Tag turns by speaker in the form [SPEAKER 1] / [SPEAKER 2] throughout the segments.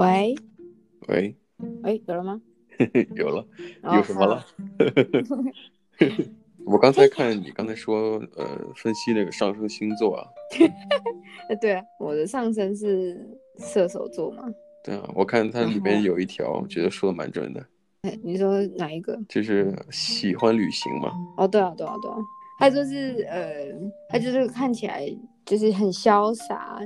[SPEAKER 1] 喂
[SPEAKER 2] 喂
[SPEAKER 1] 喂，有了吗？
[SPEAKER 2] 有了，
[SPEAKER 1] 哦
[SPEAKER 2] 有什么了？我刚才看你刚才说，呃，分析那个上升星座啊，
[SPEAKER 1] 呃，对啊，我的上升是射手座嘛。
[SPEAKER 2] 对啊，我看它里边有一条，我觉得说的蛮准的，
[SPEAKER 1] 哎，你说哪一个？
[SPEAKER 2] 就是喜欢旅行嘛。
[SPEAKER 1] 哦，对啊，对啊，对啊，他就是呃，他就是看起来就是很潇洒，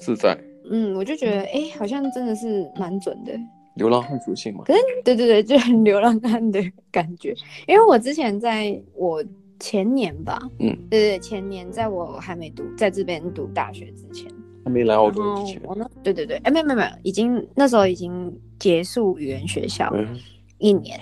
[SPEAKER 2] 自在。
[SPEAKER 1] 嗯，我就觉得哎，好像真的是蛮准的。
[SPEAKER 2] 流浪汉属性嘛。
[SPEAKER 1] 可是，对对对，就很流浪汉的 感觉。因为我之前在我前年吧，
[SPEAKER 2] 嗯，
[SPEAKER 1] 对对，前年在我还没读在这边读大学之前，
[SPEAKER 2] 还没来澳洲之前，
[SPEAKER 1] 我呢，对对对，哎，没有没有没有，已经那时候已经结束语言学校。
[SPEAKER 2] 嗯
[SPEAKER 1] 一年，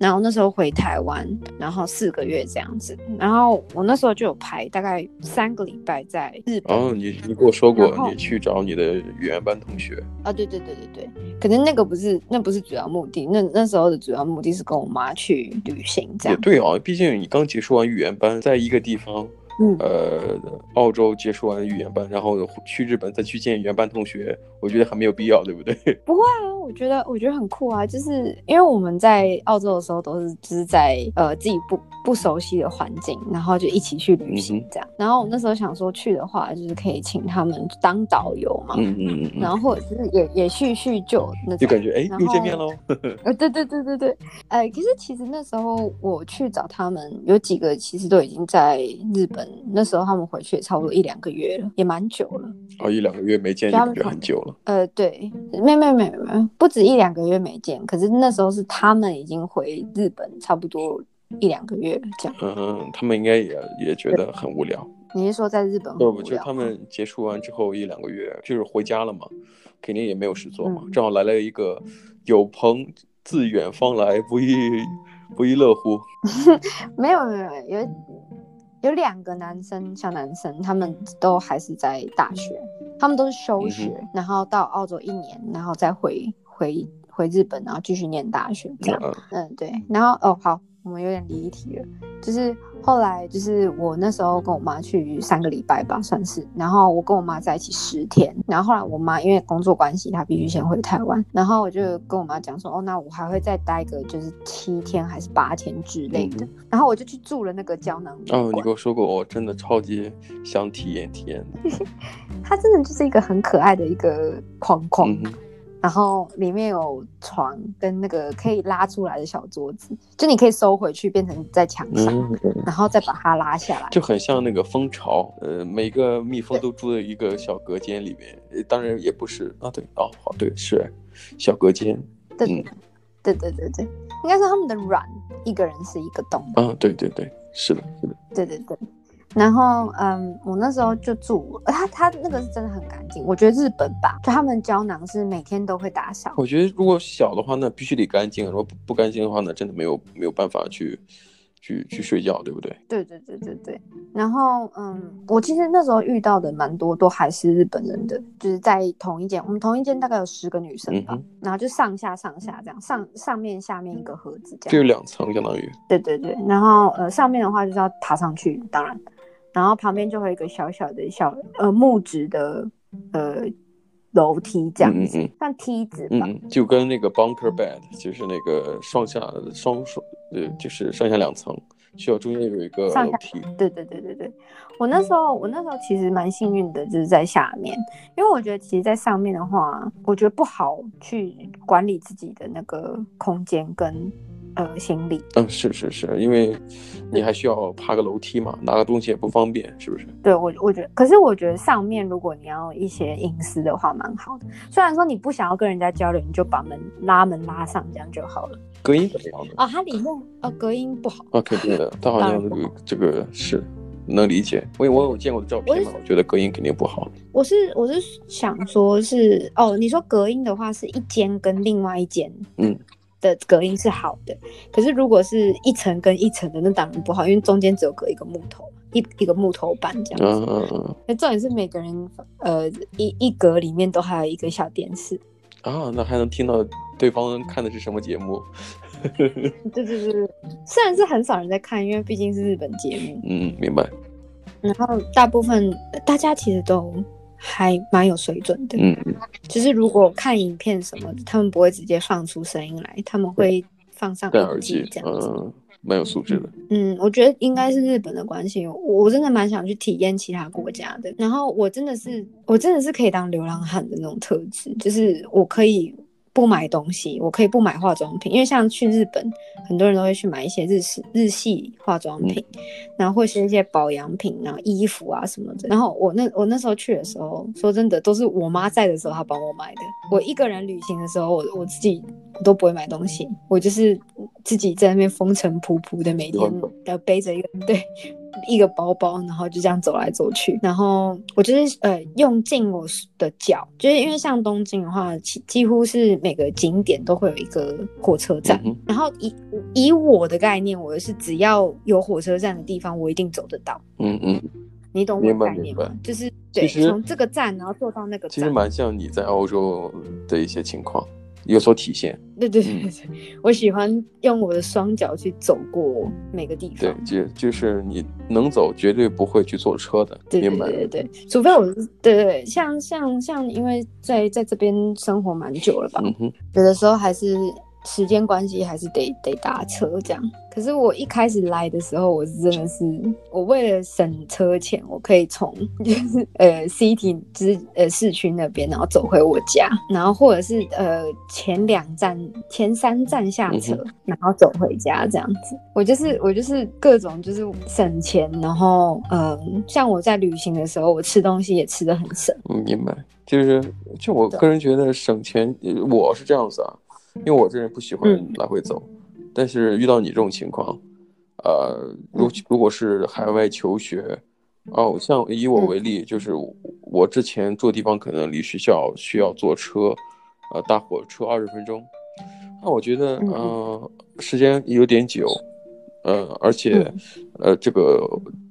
[SPEAKER 1] 然后那时候回台湾，然后四个月这样子，然后我那时候就有排大概三个礼拜在日本。
[SPEAKER 2] 哦，你你跟我说
[SPEAKER 1] 过，
[SPEAKER 2] 你去找你的语言班同学。
[SPEAKER 1] 啊，对对对对对，可能那个不是，那不是主要目的，那那时候的主要目的是跟我妈去旅行这样。
[SPEAKER 2] 也对啊，毕竟你刚结束完语言班，在一个地方。
[SPEAKER 1] 嗯，
[SPEAKER 2] 呃，澳洲结束完语言班，然后去日本再去见语言班同学，我觉得很没有必要，对不对？
[SPEAKER 1] 不会啊，我觉得我觉得很酷啊，就是因为我们在澳洲的时候都是就是在呃自己不不熟悉的环境，然后就一起去旅行这样。嗯、然后我那时候想说去的话，就是可以请他们当导游嘛，
[SPEAKER 2] 嗯嗯嗯，
[SPEAKER 1] 然后或者是也也叙叙旧那种，
[SPEAKER 2] 就感觉哎又见面喽。
[SPEAKER 1] 呃，对对对对对，呃，可是其实那时候我去找他们，有几个其实都已经在日本。那时候他们回去也差不多一两个月了，也蛮久了。
[SPEAKER 2] 哦，一两个月没见，就感觉很久了。
[SPEAKER 1] 呃，对，没没没没，不止一两个月没见。可是那时候是他们已经回日本差不多一两个月了，这样。
[SPEAKER 2] 嗯，他们应该也也觉得很无聊。
[SPEAKER 1] 你是说在日本？
[SPEAKER 2] 不不，就他们结束完之后一两个月，就是回家了嘛，肯定也没有事做嘛。嗯、正好来了一个有朋自远方来，不亦不亦乐乎。
[SPEAKER 1] 没有没有有。有两个男生，小男生，他们都还是在大学，他们都是休学，嗯、然后到澳洲一年，然后再回回回日本，然后继续念大学，这样。嗯，嗯，对。然后哦，好，我们有点离题了，就是。后来就是我那时候跟我妈去三个礼拜吧，算是。然后我跟我妈在一起十天。然后后来我妈因为工作关系，她必须先回台湾。然后我就跟我妈讲说，哦，那我还会再待个就是七天还是八天之类的。嗯、然后我就去住了那个胶囊。
[SPEAKER 2] 哦，你跟我说过，我真的超级想体验体验。
[SPEAKER 1] 它真的就是一个很可爱的一个框框。嗯然后里面有床跟那个可以拉出来的小桌子，就你可以收回去变成在墙上，嗯、然后再把它拉下来，
[SPEAKER 2] 就很像那个蜂巢。呃，每个蜜蜂都住在一个小隔间里面，当然也不是啊，对，哦，好，对，是小隔间。
[SPEAKER 1] 对，嗯、对对对对，应该是他们的卵，一个人是一个洞。
[SPEAKER 2] 啊，对对对，是的，是的，
[SPEAKER 1] 对对对。然后，嗯，我那时候就住，他他那个是真的很干净。我觉得日本吧，就他们胶囊是每天都会打扫。
[SPEAKER 2] 我觉得如果小的话，那必须得干净；如果不不干净的话，呢真的没有没有办法去去去睡觉，对不对？
[SPEAKER 1] 对对对对对。然后，嗯，我其实那时候遇到的蛮多都还是日本人的，就是在同一间，我们同一间大概有十个女生吧，嗯、然后就上下上下这样，上上面下面一个盒子这样，
[SPEAKER 2] 就有两层相当于。
[SPEAKER 1] 对对对。然后，呃，上面的话就是要爬上去，当然。然后旁边就会有一个小小的小呃木质的呃楼梯这样子，嗯嗯像梯子吧，
[SPEAKER 2] 嗯，就跟那个 bunker bed 就是那个上下双双呃就是上下两层，需要中间有一个楼梯。
[SPEAKER 1] 对对对对对，我那时候我那时候其实蛮幸运的，就是在下面，因为我觉得其实在上面的话，我觉得不好去管理自己的那个空间跟。呃，行李，
[SPEAKER 2] 嗯，是是是，因为你还需要爬个楼梯嘛，拿个东西也不方便，是不是？
[SPEAKER 1] 对，我我觉得，可是我觉得上面如果你要一些隐私的话，蛮好的。虽然说你不想要跟人家交流，你就把门拉门拉上，这样就好了。
[SPEAKER 2] 隔音怎么样呢？
[SPEAKER 1] 啊，它里面呃隔音不好
[SPEAKER 2] 啊，肯定的，它好像这个这个是能理解。我我有见过的照片嘛，我，我觉得隔音肯定不好。
[SPEAKER 1] 我是我是想说是哦，你说隔音的话，是一间跟另外一间，嗯。的隔音是好的，可是如果是一层跟一层的，那当然不好，因为中间只有隔一个木头，一一个木头板这样子。嗯嗯嗯。那重点是每个人呃一一格里面都还有一个小电视
[SPEAKER 2] 啊，那还能听到对方看的是什么节目？
[SPEAKER 1] 对对对对，虽然是很少人在看，因为毕竟是日本节目。
[SPEAKER 2] 嗯，明白。
[SPEAKER 1] 然后大部分大家其实都还蛮有水准的。
[SPEAKER 2] 嗯，
[SPEAKER 1] 就是如果看影片什么的，他们不会直接放出声音来，他们会放上
[SPEAKER 2] 戴耳机
[SPEAKER 1] 这样子。
[SPEAKER 2] 嗯，蛮有素质的。
[SPEAKER 1] 嗯，我觉得应该是日本的关系，我真的蛮想去体验其他国家的。然后我真的是，我真的是可以当流浪汉的那种特质，就是我可以。不买东西，我可以不买化妆品，因为像去日本，很多人都会去买一些日式日系化妆品，嗯、然后或是一些保养品，然后衣服啊什么的。然后我那我那时候去的时候，说真的，都是我妈在的时候，她帮我买的。我一个人旅行的时候，我我自己都不会买东西，我就是自己在那边风尘仆仆的，每天要背着一个 对。一个包包，然后就这样走来走去，然后我就是呃用尽我的脚，就是因为像东京的话，几几乎是每个景点都会有一个火车站，嗯、然后以以我的概念，我是只要有火车站的地方，我一定走得到。嗯嗯，你懂我的概念吗？就是对，从这个站然后坐到那个站，
[SPEAKER 2] 其实蛮像你在欧洲的一些情况。有所体现，
[SPEAKER 1] 对对对对，嗯、我喜欢用我的双脚去走过每个地方。
[SPEAKER 2] 对，就就是你能走，绝对不会去坐车的。
[SPEAKER 1] 对对对对，除非我是对对对，像像像，因为在在这边生活蛮久了吧，有的时候还是。时间关系还是得得搭车这样，可是我一开始来的时候，我是真的是我为了省车钱，我可以从就是 呃 city 之呃市区那边，然后走回我家，然后或者是呃前两站前三站下车，然后走回家这样子。我就是我就是各种就是省钱，然后嗯、呃，像我在旅行的时候，我吃东西也吃的很省。
[SPEAKER 2] 嗯，明白，就是就我个人觉得省钱，我是这样子啊。因为我这人不喜欢来回走，嗯、但是遇到你这种情况，呃，如如果是海外求学，哦，像以我为例，就是我之前住的地方可能离学校需要坐车，呃，搭火车二十分钟，那我觉得，嗯、呃，时间有点久，呃，而且，呃，这个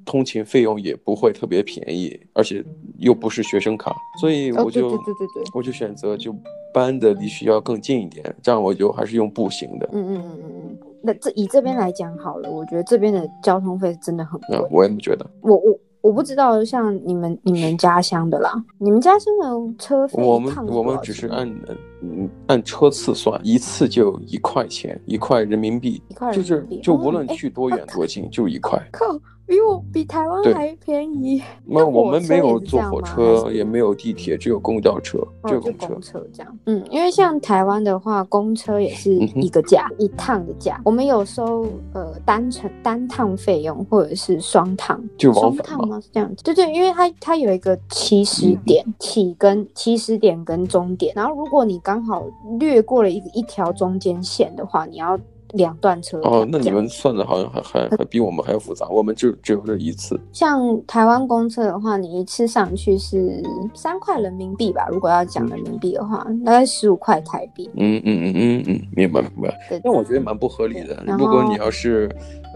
[SPEAKER 2] 通勤费用也不会特别便宜，而且又不是学生卡，所以我就，哦、对对对对，我就选择就。搬的离学校更近一点，这样我就还是用步行的。嗯嗯嗯
[SPEAKER 1] 嗯，那这以这边来讲好了，我觉得这边的交通费真的很贵。
[SPEAKER 2] 嗯，我也觉得。
[SPEAKER 1] 我我我不知道像你们你们家乡的啦，你们家乡的车费，
[SPEAKER 2] 我们我们只是按嗯按车次算，一次就一块钱，一块人民币，一块人民币，就是就无论去多远多近，就一块。靠。比我比台湾还便宜。那我们没有坐火车，也没有地铁，只有公交车，就公
[SPEAKER 1] 车这样。嗯，因为像台湾的话，公车也是一个价，一趟的价。我们有收呃单程单趟费用，或者是双趟。
[SPEAKER 2] 就
[SPEAKER 1] 双趟吗？是这样子。对对，因为它它有一个起始点，起跟起始点跟终点，然后如果你刚好略过了一个一条中间线的话，你要。两段车
[SPEAKER 2] 哦，那你们算的好像还还还比我们还要复杂，我们就只有这一次。
[SPEAKER 1] 像台湾公车的话，你一次上去是三块人民币吧？如果要讲人民币的话，大概十五块台币。
[SPEAKER 2] 嗯嗯嗯嗯嗯，明白明白。对，但我觉得蛮不合理的。如果你要是。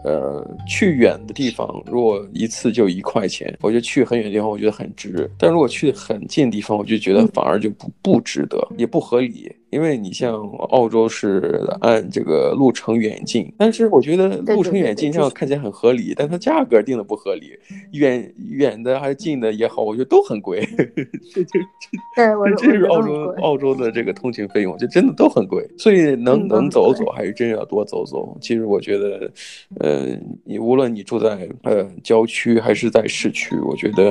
[SPEAKER 2] 呃，去远的地方，如果一次就一块钱，我觉得去很远的地方，我觉得很值。但如果去很近的地方，我就觉得反而就不不值得，也不合理。因为你像澳洲是按这个路程远近，但是我觉得路程远近这样看起来很合理，但它价格定的不合理，远远的还是近的也好，我觉得都很贵。这就这这是澳洲澳洲的这个通勤费用，就真的都很贵。所以能能走走，还是真要多走走。其实我觉得，呃。呃，你无论你住在呃郊区还是在市区，我觉得，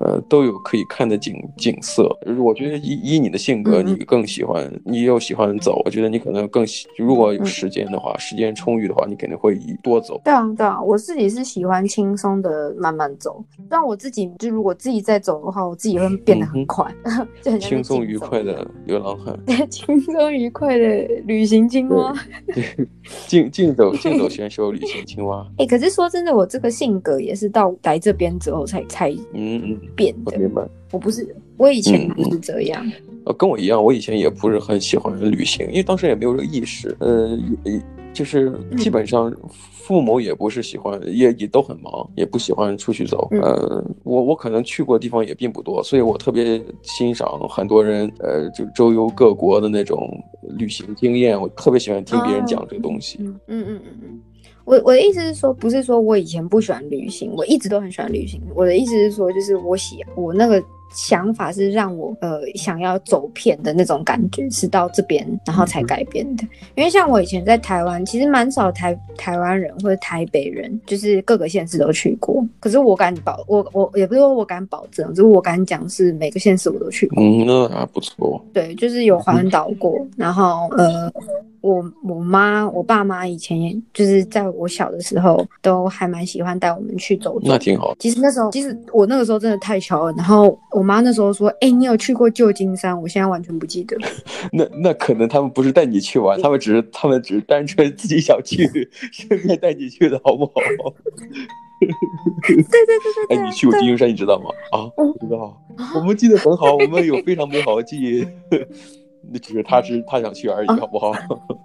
[SPEAKER 2] 呃，都有可以看的景景色。我觉得以以你的性格，你更喜欢，你又喜欢走，我觉得你可能更喜。如果有时间的话，时间充裕的话，你肯定会多走。
[SPEAKER 1] 对啊，对啊，我自己是喜欢轻松的慢慢走。但我自己就如果自己在走的话，我自己会变得很快，就很
[SPEAKER 2] 轻松愉快的流浪汉，
[SPEAKER 1] 对，轻松愉快的旅行青蛙，
[SPEAKER 2] 对，竞竞走竞走选手旅行青蛙。
[SPEAKER 1] 哎、欸，可是说真的，我这个性格也是到来这边之后才才嗯嗯变的。明白，我不是，我以前不是这样。
[SPEAKER 2] 嗯，跟我一样，我以前也不是很喜欢旅行，因为当时也没有这个意识。呃，就是基本上父母也不是喜欢，嗯、也也都很忙，也不喜欢出去走。嗯、呃，我我可能去过的地方也并不多，所以我特别欣赏很多人呃就周游各国的那种旅行经验，我特别喜欢听别人讲这个东西。嗯嗯嗯嗯。
[SPEAKER 1] 嗯我我的意思是说，不是说我以前不喜欢旅行，我一直都很喜欢旅行。我的意思是说，就是我喜我那个想法是让我呃想要走偏的那种感觉，是到这边然后才改变的。因为像我以前在台湾，其实蛮少台台湾人或者台北人，就是各个县市都去过。可是我敢保，我我也不是说我敢保证，就是我敢讲是每个县市我都去过。
[SPEAKER 2] 嗯，那还不错。
[SPEAKER 1] 对，就是有环岛过，然后呃。我我妈我爸妈以前也就是在我小的时候都还蛮喜欢带我们去走走，
[SPEAKER 2] 那挺好。
[SPEAKER 1] 其实那时候，其实我那个时候真的太小了。然后我妈那时候说：“哎、欸，你有去过旧金山？”我现在完全不记得。
[SPEAKER 2] 那那可能他们不是带你去玩，他们只是他们只是单纯自己想去，顺便带你去的好不好？
[SPEAKER 1] 对对对对对。
[SPEAKER 2] 哎，你去过旧金山，你知道吗？啊，不知道。我们记得很好，我们有非常美好的记忆。那只是他是他想去而已，好不好？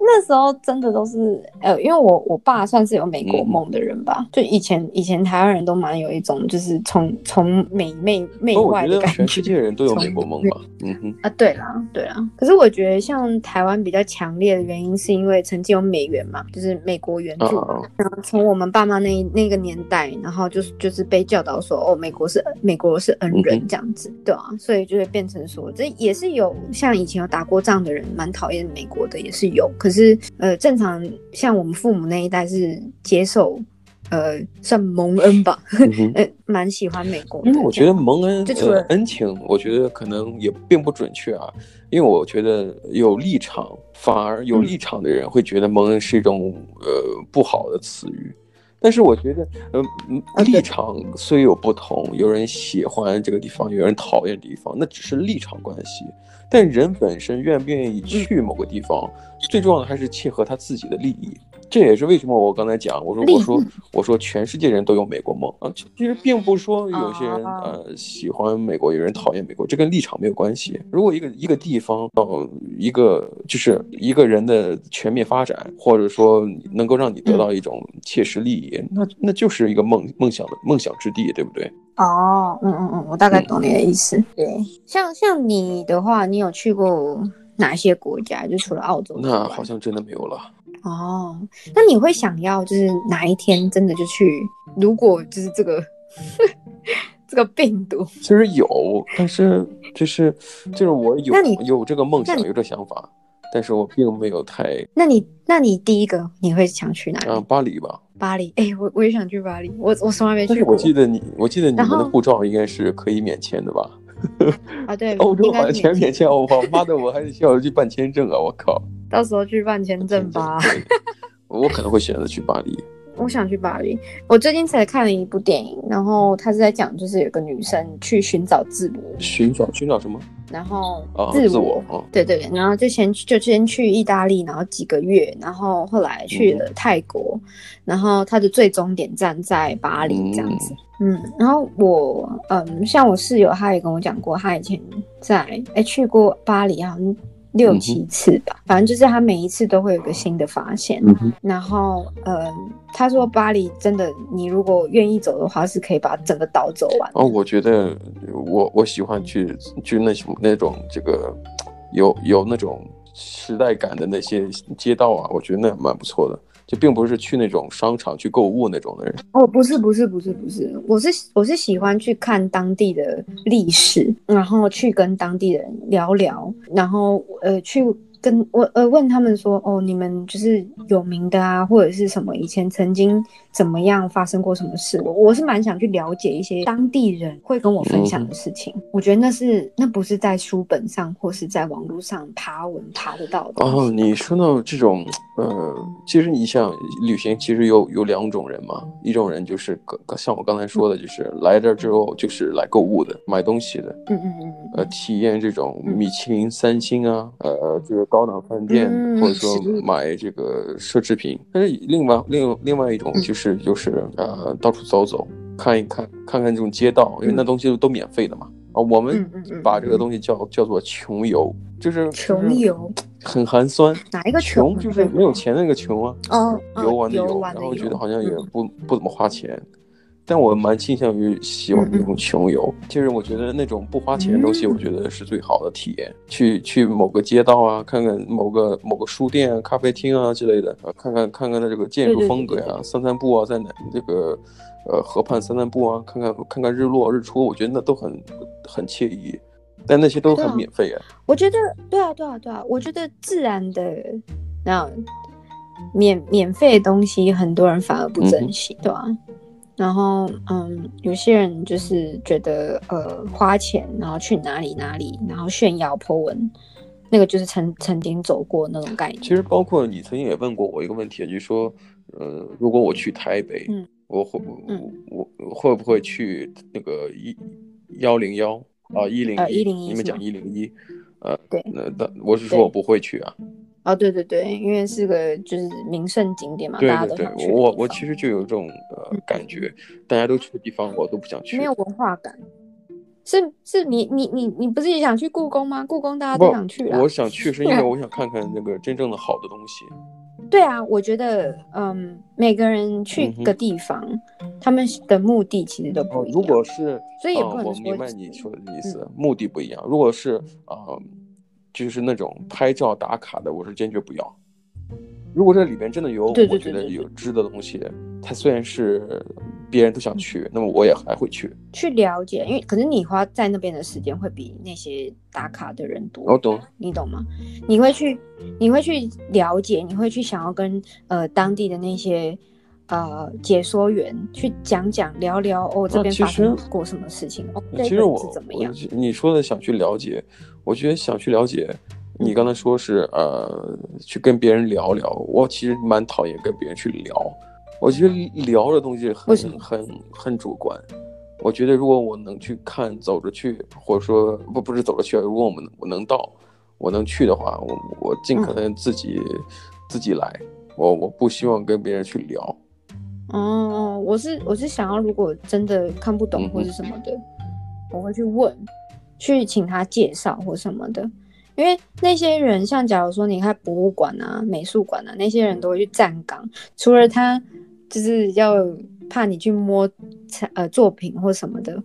[SPEAKER 1] 那时候真的都是呃，因为我我爸算是有美国梦的人吧，嗯、就以前以前台湾人都蛮有一种就是从从美媚媚外的感觉。
[SPEAKER 2] 全世界人都有美国梦吧？嗯哼
[SPEAKER 1] 啊，对啦对啦。可是我觉得像台湾比较强烈的原因，是因为曾经有美元嘛，就是美国援助。啊、然后从我们爸妈那那个年代，然后就是就是被教导说哦，美国是美国是恩人这样子，嗯、对啊，所以就会变成说，这也是有像以前有打过。仗的人蛮讨厌美国的，也是有。可是，呃，正常像我们父母那一代是接受，呃，算蒙恩吧，嗯、呃，蛮喜欢美国。
[SPEAKER 2] 因为我觉得蒙恩呃恩情，我觉得可能也并不准确啊。因为我觉得有立场，反而有立场的人会觉得蒙恩是一种呃不好的词语。但是我觉得，呃，立场虽有不同，有人喜欢这个地方，有人讨厌地方，那只是立场关系。但人本身愿不愿意去某个地方，最重要的还是切合他自己的利益。这也是为什么我刚才讲，我说我说我说全世界人都有美国梦啊，其实并不是说有些人呃喜欢美国，有人讨厌美国，这跟立场没有关系。如果一个一个地方呃一个就是一个人的全面发展，或者说能够让你得到一种切实利益，那那就是一个梦梦想的梦想之地，对不对？
[SPEAKER 1] 哦，嗯嗯嗯，我大概懂你的意思。对，像像你的话，你有去过哪些国家？就除了澳洲，
[SPEAKER 2] 那好像真的没有了。
[SPEAKER 1] 哦，那你会想要就是哪一天真的就去？如果就是这个 这个病毒，
[SPEAKER 2] 其实有，但是就是就是我有有这个梦想，有这个想法，但是我并没有太。
[SPEAKER 1] 那你那你第一个你会想去哪里？
[SPEAKER 2] 嗯，巴黎吧。
[SPEAKER 1] 巴黎，哎，我我也想去巴黎，我我从来没去过。
[SPEAKER 2] 我记得你，我记得你们的护照应该是可以免签的吧？
[SPEAKER 1] 啊，对，
[SPEAKER 2] 欧洲好像全免签，我妈的，我还得需要去办签证啊！我靠。
[SPEAKER 1] 到时候去办签证吧。
[SPEAKER 2] 我可能会选择去巴黎。
[SPEAKER 1] 我想去巴黎。我最近才看了一部电影，然后他是在讲，就是有个女生去寻找自我。
[SPEAKER 2] 寻找寻找什么？
[SPEAKER 1] 然后自我。自我哦、对对对，然后就先就先去意大利，然后几个月，然后后来去了泰国，嗯、然后他的最终点站在巴黎这样子。嗯，嗯，然后我嗯，像我室友，他也跟我讲过，他以前在哎去过巴黎啊。六七次吧，反正就是他每一次都会有个新的发现。嗯、然后，嗯，他说巴黎真的，你如果愿意走的话，是可以把整个岛走完。
[SPEAKER 2] 哦，我觉得我我喜欢去去那什么那种这个有有那种时代感的那些街道啊，我觉得那蛮不错的。就并不是去那种商场去购物那种的人
[SPEAKER 1] 哦，不是不是不是不是，我是我是喜欢去看当地的历史，然后去跟当地人聊聊，然后呃去。跟我呃问他们说哦，你们就是有名的啊，或者是什么以前曾经怎么样发生过什么事？我我是蛮想去了解一些当地人会跟我分享的事情。嗯、我觉得那是那不是在书本上或是在网络上爬文爬得到的。
[SPEAKER 2] 哦，你说到这种呃，其实你想旅行，其实有有两种人嘛，一种人就是像我刚才说的，就是、嗯、来这之后就是来购物的，买东西的，嗯嗯嗯，呃，体验这种米其林三星啊，呃，这个。高档饭店，或者说买这个奢侈品，但是另外另另外一种就是就是呃到处走走看一看，看看这种街道，因为那东西都免费的嘛。啊，我们把这个东西叫叫做穷游，就是
[SPEAKER 1] 穷游，
[SPEAKER 2] 很寒酸。
[SPEAKER 1] 哪一个穷？
[SPEAKER 2] 就是没有钱那个穷啊。
[SPEAKER 1] 哦，
[SPEAKER 2] 游玩的游，然后觉得好像也不不怎么花钱。但我蛮倾向于喜欢那种穷游，其实我觉得那种不花钱的东西，我觉得是最好的体验。去去某个街道啊，看看某个某个书店啊、咖啡厅啊之类的，啊，看看看看它这个建筑风格呀，散散步啊，在哪这个呃河畔散散步啊，看看看看日落日出，我觉得那都很很惬意。但那些都很免费啊。
[SPEAKER 1] 我觉得对啊对啊对啊，我觉得自然的那免免费的东西，很多人反而不珍惜，对吧？然后，嗯，有些人就是觉得，呃，花钱，然后去哪里哪里，然后炫耀 po 文，那个就是曾曾经走过那种概念。
[SPEAKER 2] 其实，包括你曾经也问过我一个问题，就是说，呃，如果我去台北，嗯，我会，嗯，我会不会去那个一幺零幺啊一零一？你们讲一零一，呃，
[SPEAKER 1] 对，
[SPEAKER 2] 那那我是说我不会去啊。
[SPEAKER 1] 哦，对对对，因为是个就是名胜景点嘛，
[SPEAKER 2] 对对对，
[SPEAKER 1] 大家都。
[SPEAKER 2] 我我其实就有这种呃感觉，大家都去的地方，我都不想去。
[SPEAKER 1] 没有文化感，是是你你你你不是也想去故宫吗？故宫大家都想去啊。
[SPEAKER 2] 我想去是 因为我想看看那个真正的好的东西。
[SPEAKER 1] 对啊，我觉得嗯，每个人去个地方，嗯、他们的目的其实都不一样。
[SPEAKER 2] 如果是，
[SPEAKER 1] 所以也不能说、
[SPEAKER 2] 呃、我明白你说的意思，嗯、目的不一样。如果是啊。呃就是那种拍照打卡的，我是坚决不要。如果这里边真的有我觉得有值得的东西，它虽然是别人都想去，那么我也还会去
[SPEAKER 1] 去了解。因为可能你花在那边的时间会比那些打卡的人多。
[SPEAKER 2] 我懂，
[SPEAKER 1] 你懂吗？你会去，你会去了解，你会去想要跟呃当地的那些呃解说员去讲讲聊聊哦，这边发生过什么事情？哦，
[SPEAKER 2] 其实我怎么样？你说的想去了解。我觉得想去了解，你刚才说是呃，去跟别人聊聊。我其实蛮讨厌跟别人去聊，我觉得聊的东西很很很主观。我觉得如果我能去看，走着去，或者说不不是走着去，如果我们我能到，我能去的话，我我尽可能自己、嗯、自己来。我我不希望跟别人去聊。
[SPEAKER 1] 哦，我是我是想要，如果真的看不懂或者什么的，嗯、我会去问。去请他介绍或什么的，因为那些人像假如说你看博物馆啊、美术馆啊，那些人都会去站岗。除了他就是要怕你去摸呃作品或什么的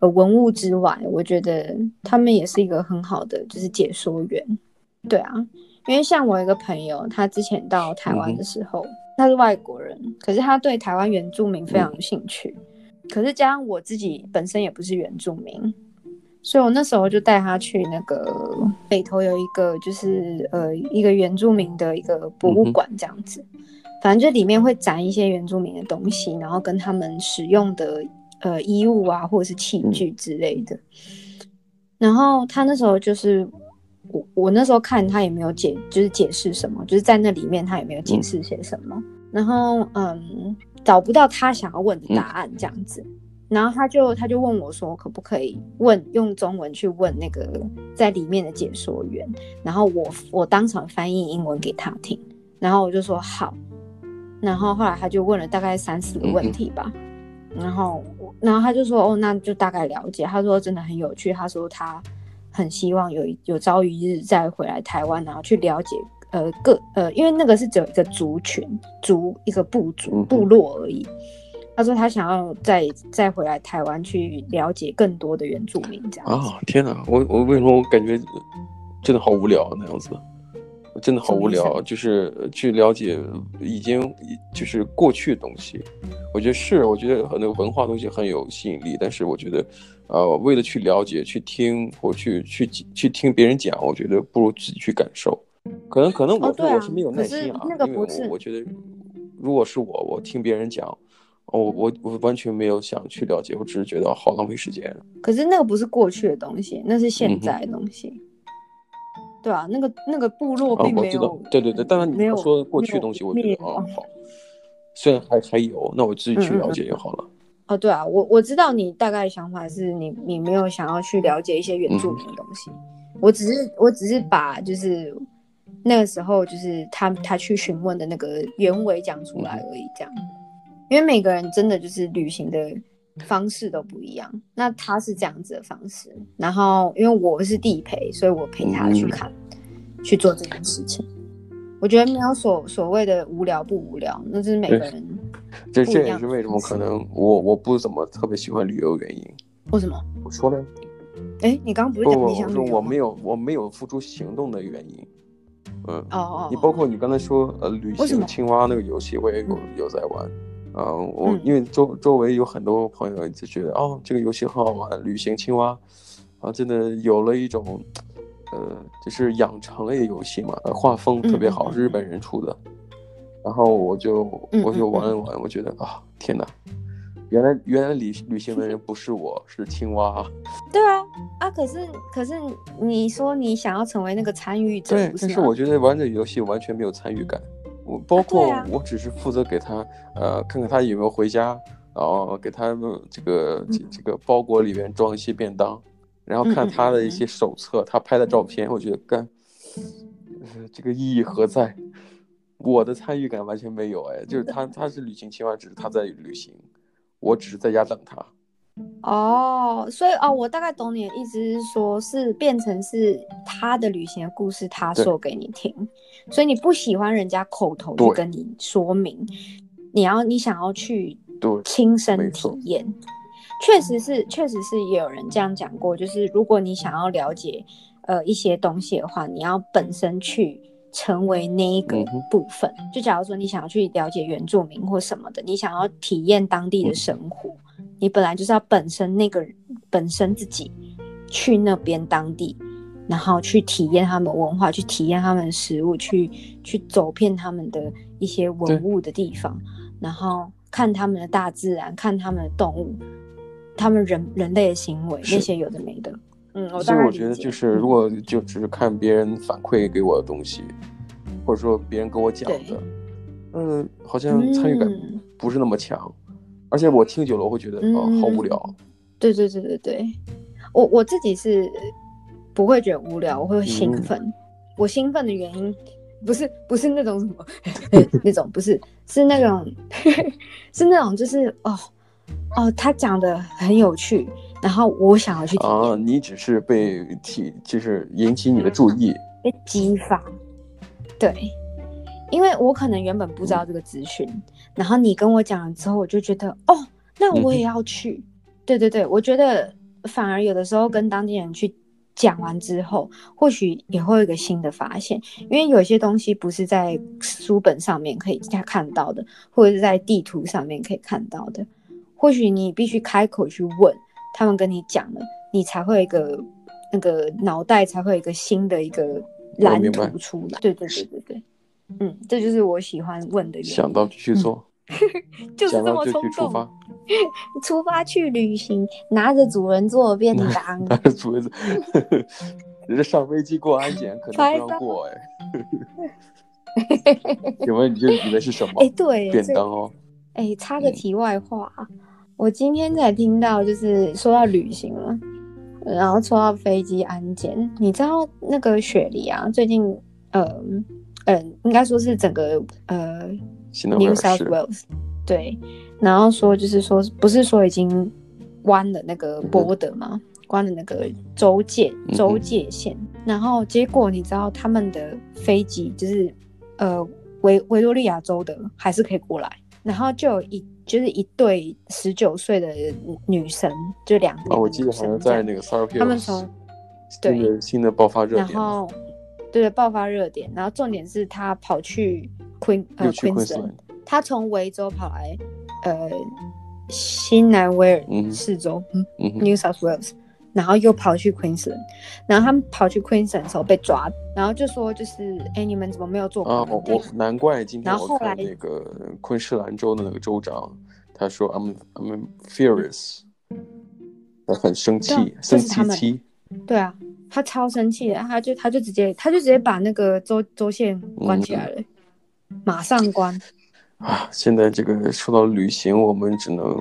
[SPEAKER 1] 呃文物之外，我觉得他们也是一个很好的就是解说员。对啊，因为像我一个朋友，他之前到台湾的时候，嗯、他是外国人，可是他对台湾原住民非常有兴趣。嗯、可是加上我自己本身也不是原住民。所以我那时候就带他去那个北头有一个就是呃一个原住民的一个博物馆这样子，反正就里面会展一些原住民的东西，然后跟他们使用的呃衣物啊或者是器具之类的。然后他那时候就是我我那时候看他也没有解就是解释什么，就是在那里面他也没有解释些什么，然后嗯找不到他想要问的答案这样子。然后他就他就问我说，可不可以问用中文去问那个在里面的解说员，然后我我当场翻译英文给他听，然后我就说好，然后后来他就问了大概三四个问题吧，然后然后他就说哦，那就大概了解，他说真的很有趣，他说他很希望有有朝一日再回来台湾，然后去了解呃各呃，因为那个是只有一个族群族一个部族部落而已。他说他想要再再回来台湾去了解更多的原住民，这样
[SPEAKER 2] 啊！天哪，我我为什么我感觉真的好无聊那样子？真的好无聊，就是去了解已经就是过去的东西。我觉得是，我觉得很多文化东西很有吸引力，但是我觉得，呃，为了去了解、去听或去去去听别人讲，我觉得不如自己去感受。可能可能我、哦啊、我是没有耐心啊，
[SPEAKER 1] 那个不是。
[SPEAKER 2] 我觉得如果是我，我听别人讲。哦，我我完全没有想去了解，我只是觉得好浪费时间。
[SPEAKER 1] 可是那个不是过去的东西，那是现在的东西。嗯、对啊，那个那个部落并没有。哦、对
[SPEAKER 2] 对对，当然你要说过去的东西，我觉得啊好。虽然还还有，那我自己去了解就好了。
[SPEAKER 1] 嗯嗯哦，对啊，我我知道你大概想法是你你没有想要去了解一些原住民的东西，嗯、我只是我只是把就是那个时候就是他他去询问的那个原委讲出来而已，这样。因为每个人真的就是旅行的方式都不一样，那他是这样子的方式，然后因为我是地陪，所以我陪他去看，嗯、去做这件事情。我觉得没有所所谓的无聊不无聊，那就是每个人
[SPEAKER 2] 这这也是为什么可能我我不怎么特别喜欢旅游原因。
[SPEAKER 1] 为什么？
[SPEAKER 2] 我说了。
[SPEAKER 1] 哎，你刚刚不是讲你想旅游？
[SPEAKER 2] 我说我没有我没有付出行动的原因。嗯。
[SPEAKER 1] 哦哦。
[SPEAKER 2] 你包括你刚才说呃旅行青蛙那个游戏，我也有有在玩。嗯，我因为周周围有很多朋友就觉得哦，这个游戏很好玩，旅行青蛙，啊，真的有了一种，呃，就是养成类游戏嘛，画风特别好，是日本人出的，然后我就我就玩了玩，我觉得啊，天哪，原来原来旅旅行的人不是我，是青蛙。
[SPEAKER 1] 对啊，啊，可是可是你说你想要成为那个参与者，
[SPEAKER 2] 对，但是我觉得玩这个游戏完全没有参与感。我包括我只是负责给他，呃，看看他有没有回家，然后给他这个这这个包裹里面装一些便当，然后看他的一些手册，他拍的照片，我觉得干，这个意义何在？我的参与感完全没有，哎，就是他他是旅行青蛙，只是他在旅行，我只是在家等他。
[SPEAKER 1] 哦，所以哦，我大概懂你的意思是说，是变成是他的旅行的故事，他说给你听，所以你不喜欢人家口头去跟你说明，你要你想要去亲身体验，确实是确实是也有人这样讲过，就是如果你想要了解呃一些东西的话，你要本身去成为那一个部分，嗯、就假如说你想要去了解原住民或什么的，你想要体验当地的生活。嗯你本来就是要本身那个本身自己去那边当地，然后去体验他们文化，去体验他们的食物，去去走遍他们的一些文物的地方，然后看他们的大自然，看他们的动物，他们人人类的行为那些有的没的。嗯，我当然
[SPEAKER 2] 我觉得就是如果就只是看别人反馈给我的东西，或者说别人跟我讲的，嗯，好像参与感不是那么强。嗯而且我听久了，我会觉得啊，好无聊。
[SPEAKER 1] 对对对对对，我我自己是不会觉得无聊，我会兴奋。我兴奋的原因不是不是那种什么 那种，不是是那种 是那种就是哦哦，他讲的很有趣，然后我想要去听。
[SPEAKER 2] 啊，你只是被提，就是引起你的注意，
[SPEAKER 1] 被激发。对，因为我可能原本不知道这个资讯。然后你跟我讲了之后，我就觉得哦，那我也要去。嗯、对对对，我觉得反而有的时候跟当地人去讲完之后，或许也会有一个新的发现，因为有些东西不是在书本上面可以看到的，或者是在地图上面可以看到的。或许你必须开口去问他们，跟你讲了，你才会有一个那个脑袋才会有一个新的一个蓝图出来。对对对对对，嗯，这就是我喜欢问的原因。
[SPEAKER 2] 想到就去做。嗯
[SPEAKER 1] 就是这么冲动，出发，出发去旅行，拿着主人做便当，
[SPEAKER 2] 拿着主人做，人家上飞机过安检可能不让过哎。请问你这以为是什么？哎，对，便当哦。
[SPEAKER 1] 哎，插个题外话，我今天才听到，就是说到旅行了，然后说到飞机安检，你知道那个雪梨啊，最近，呃，嗯，应该说是整个，呃。New South Wales，对，然后说就是说，不是说已经关了那个 border 吗？嗯、关了那个州界州界线，嗯、然后结果你知道他们的飞机就是呃维维多利亚州的还是可以过来，然后就有一就是一对十九岁的女生，就两个、哦，
[SPEAKER 2] 我记得好像在那个。Hills，
[SPEAKER 1] 他们从对
[SPEAKER 2] 新的爆发热。点，
[SPEAKER 1] 然后对对爆发热点，然后重点是他跑去。Queen 呃 Queensland 他从维州跑来，呃，新南威尔士州，嗯，New South Wales，然后又跑去 Queensland，然后他们跑去 Queensland 的时候被抓，然后就说就是，哎，你们怎么没有做？
[SPEAKER 2] 啊，我？难怪今天我看那个昆士兰州的那个州长，他说 I'm I'm furious，他很生气，生气气，
[SPEAKER 1] 对啊，他超生气的，他就他就直接他就直接把那个周周线关起来了。马上关
[SPEAKER 2] 啊！现在这个说到旅行，我们只能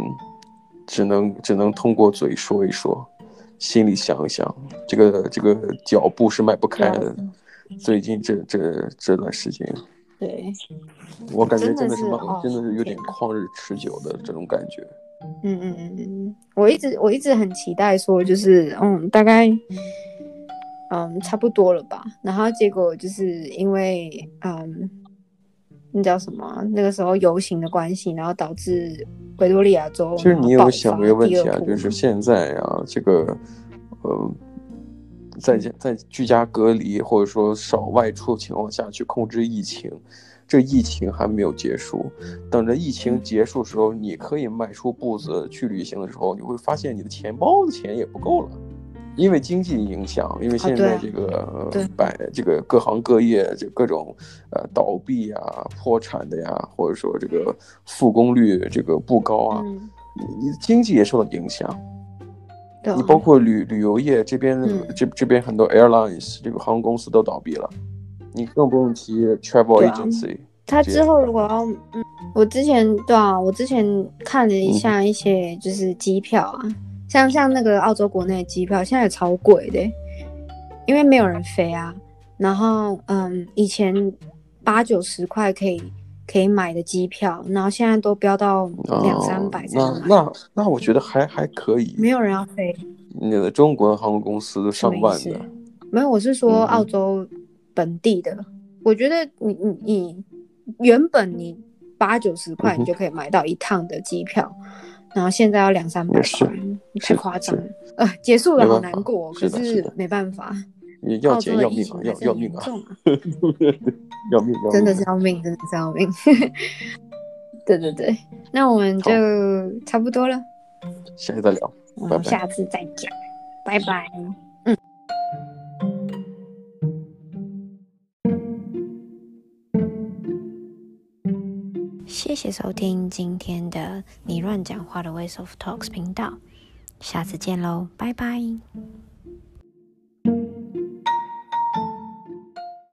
[SPEAKER 2] 只能只能通过嘴说一说，心里想一想，这个这个脚步是迈不开的。最近这这这段时间，
[SPEAKER 1] 对，
[SPEAKER 2] 我感觉真的是真的是，真的是有点旷日持久的这种感觉。
[SPEAKER 1] 嗯嗯嗯嗯，我一直我一直很期待说，就是嗯，大概嗯差不多了吧。然后结果就是因为嗯。那叫什么？那个时候游行的关系，然后导致维多利亚州。
[SPEAKER 2] 其实你有想过一个问题啊，就是现在啊，这个呃，在在居家隔离或者说少外出情况下去控制疫情，这疫情还没有结束。等着疫情结束的时候，你可以迈出步子去旅行的时候，你会发现你的钱包的钱也不够了。因为经济影响，因为现在这个百、啊、这个各行各业就各种呃倒闭啊、破产的呀，或者说这个复工率这个不高啊，嗯、你的经济也受到影响。你包括旅旅游业这边，嗯、这这边很多 airlines 这个航空公司都倒闭了，你更不用提 travel agency。
[SPEAKER 1] 他之后如果要，嗯，我之前对啊，我之前看了一下一些就是机票啊。嗯像像那个澳洲国内的机票现在也超贵的，因为没有人飞啊。然后嗯，以前八九十块可以可以买的机票，然后现在都飙到两三百。
[SPEAKER 2] 那那那我觉得还还可以。
[SPEAKER 1] 没有人要飞。
[SPEAKER 2] 那个中国航空公司都上万的。
[SPEAKER 1] 没有，我是说澳洲本地的。嗯、我觉得你你你原本你八九十块你就可以买到一趟的机票。嗯然后现在要两三百块，太夸张了。呃，结束了，好难过，可是没办法。
[SPEAKER 2] 你要钱要命啊，要要 命啊！要命，
[SPEAKER 1] 真的是要命，真的是要命。对对对，那我们就差不多了，
[SPEAKER 2] 下次再聊，
[SPEAKER 1] 我们下次再讲，拜拜。谢收听今天的你乱讲话的 Ways of Talks 频道，下次见喽，拜拜。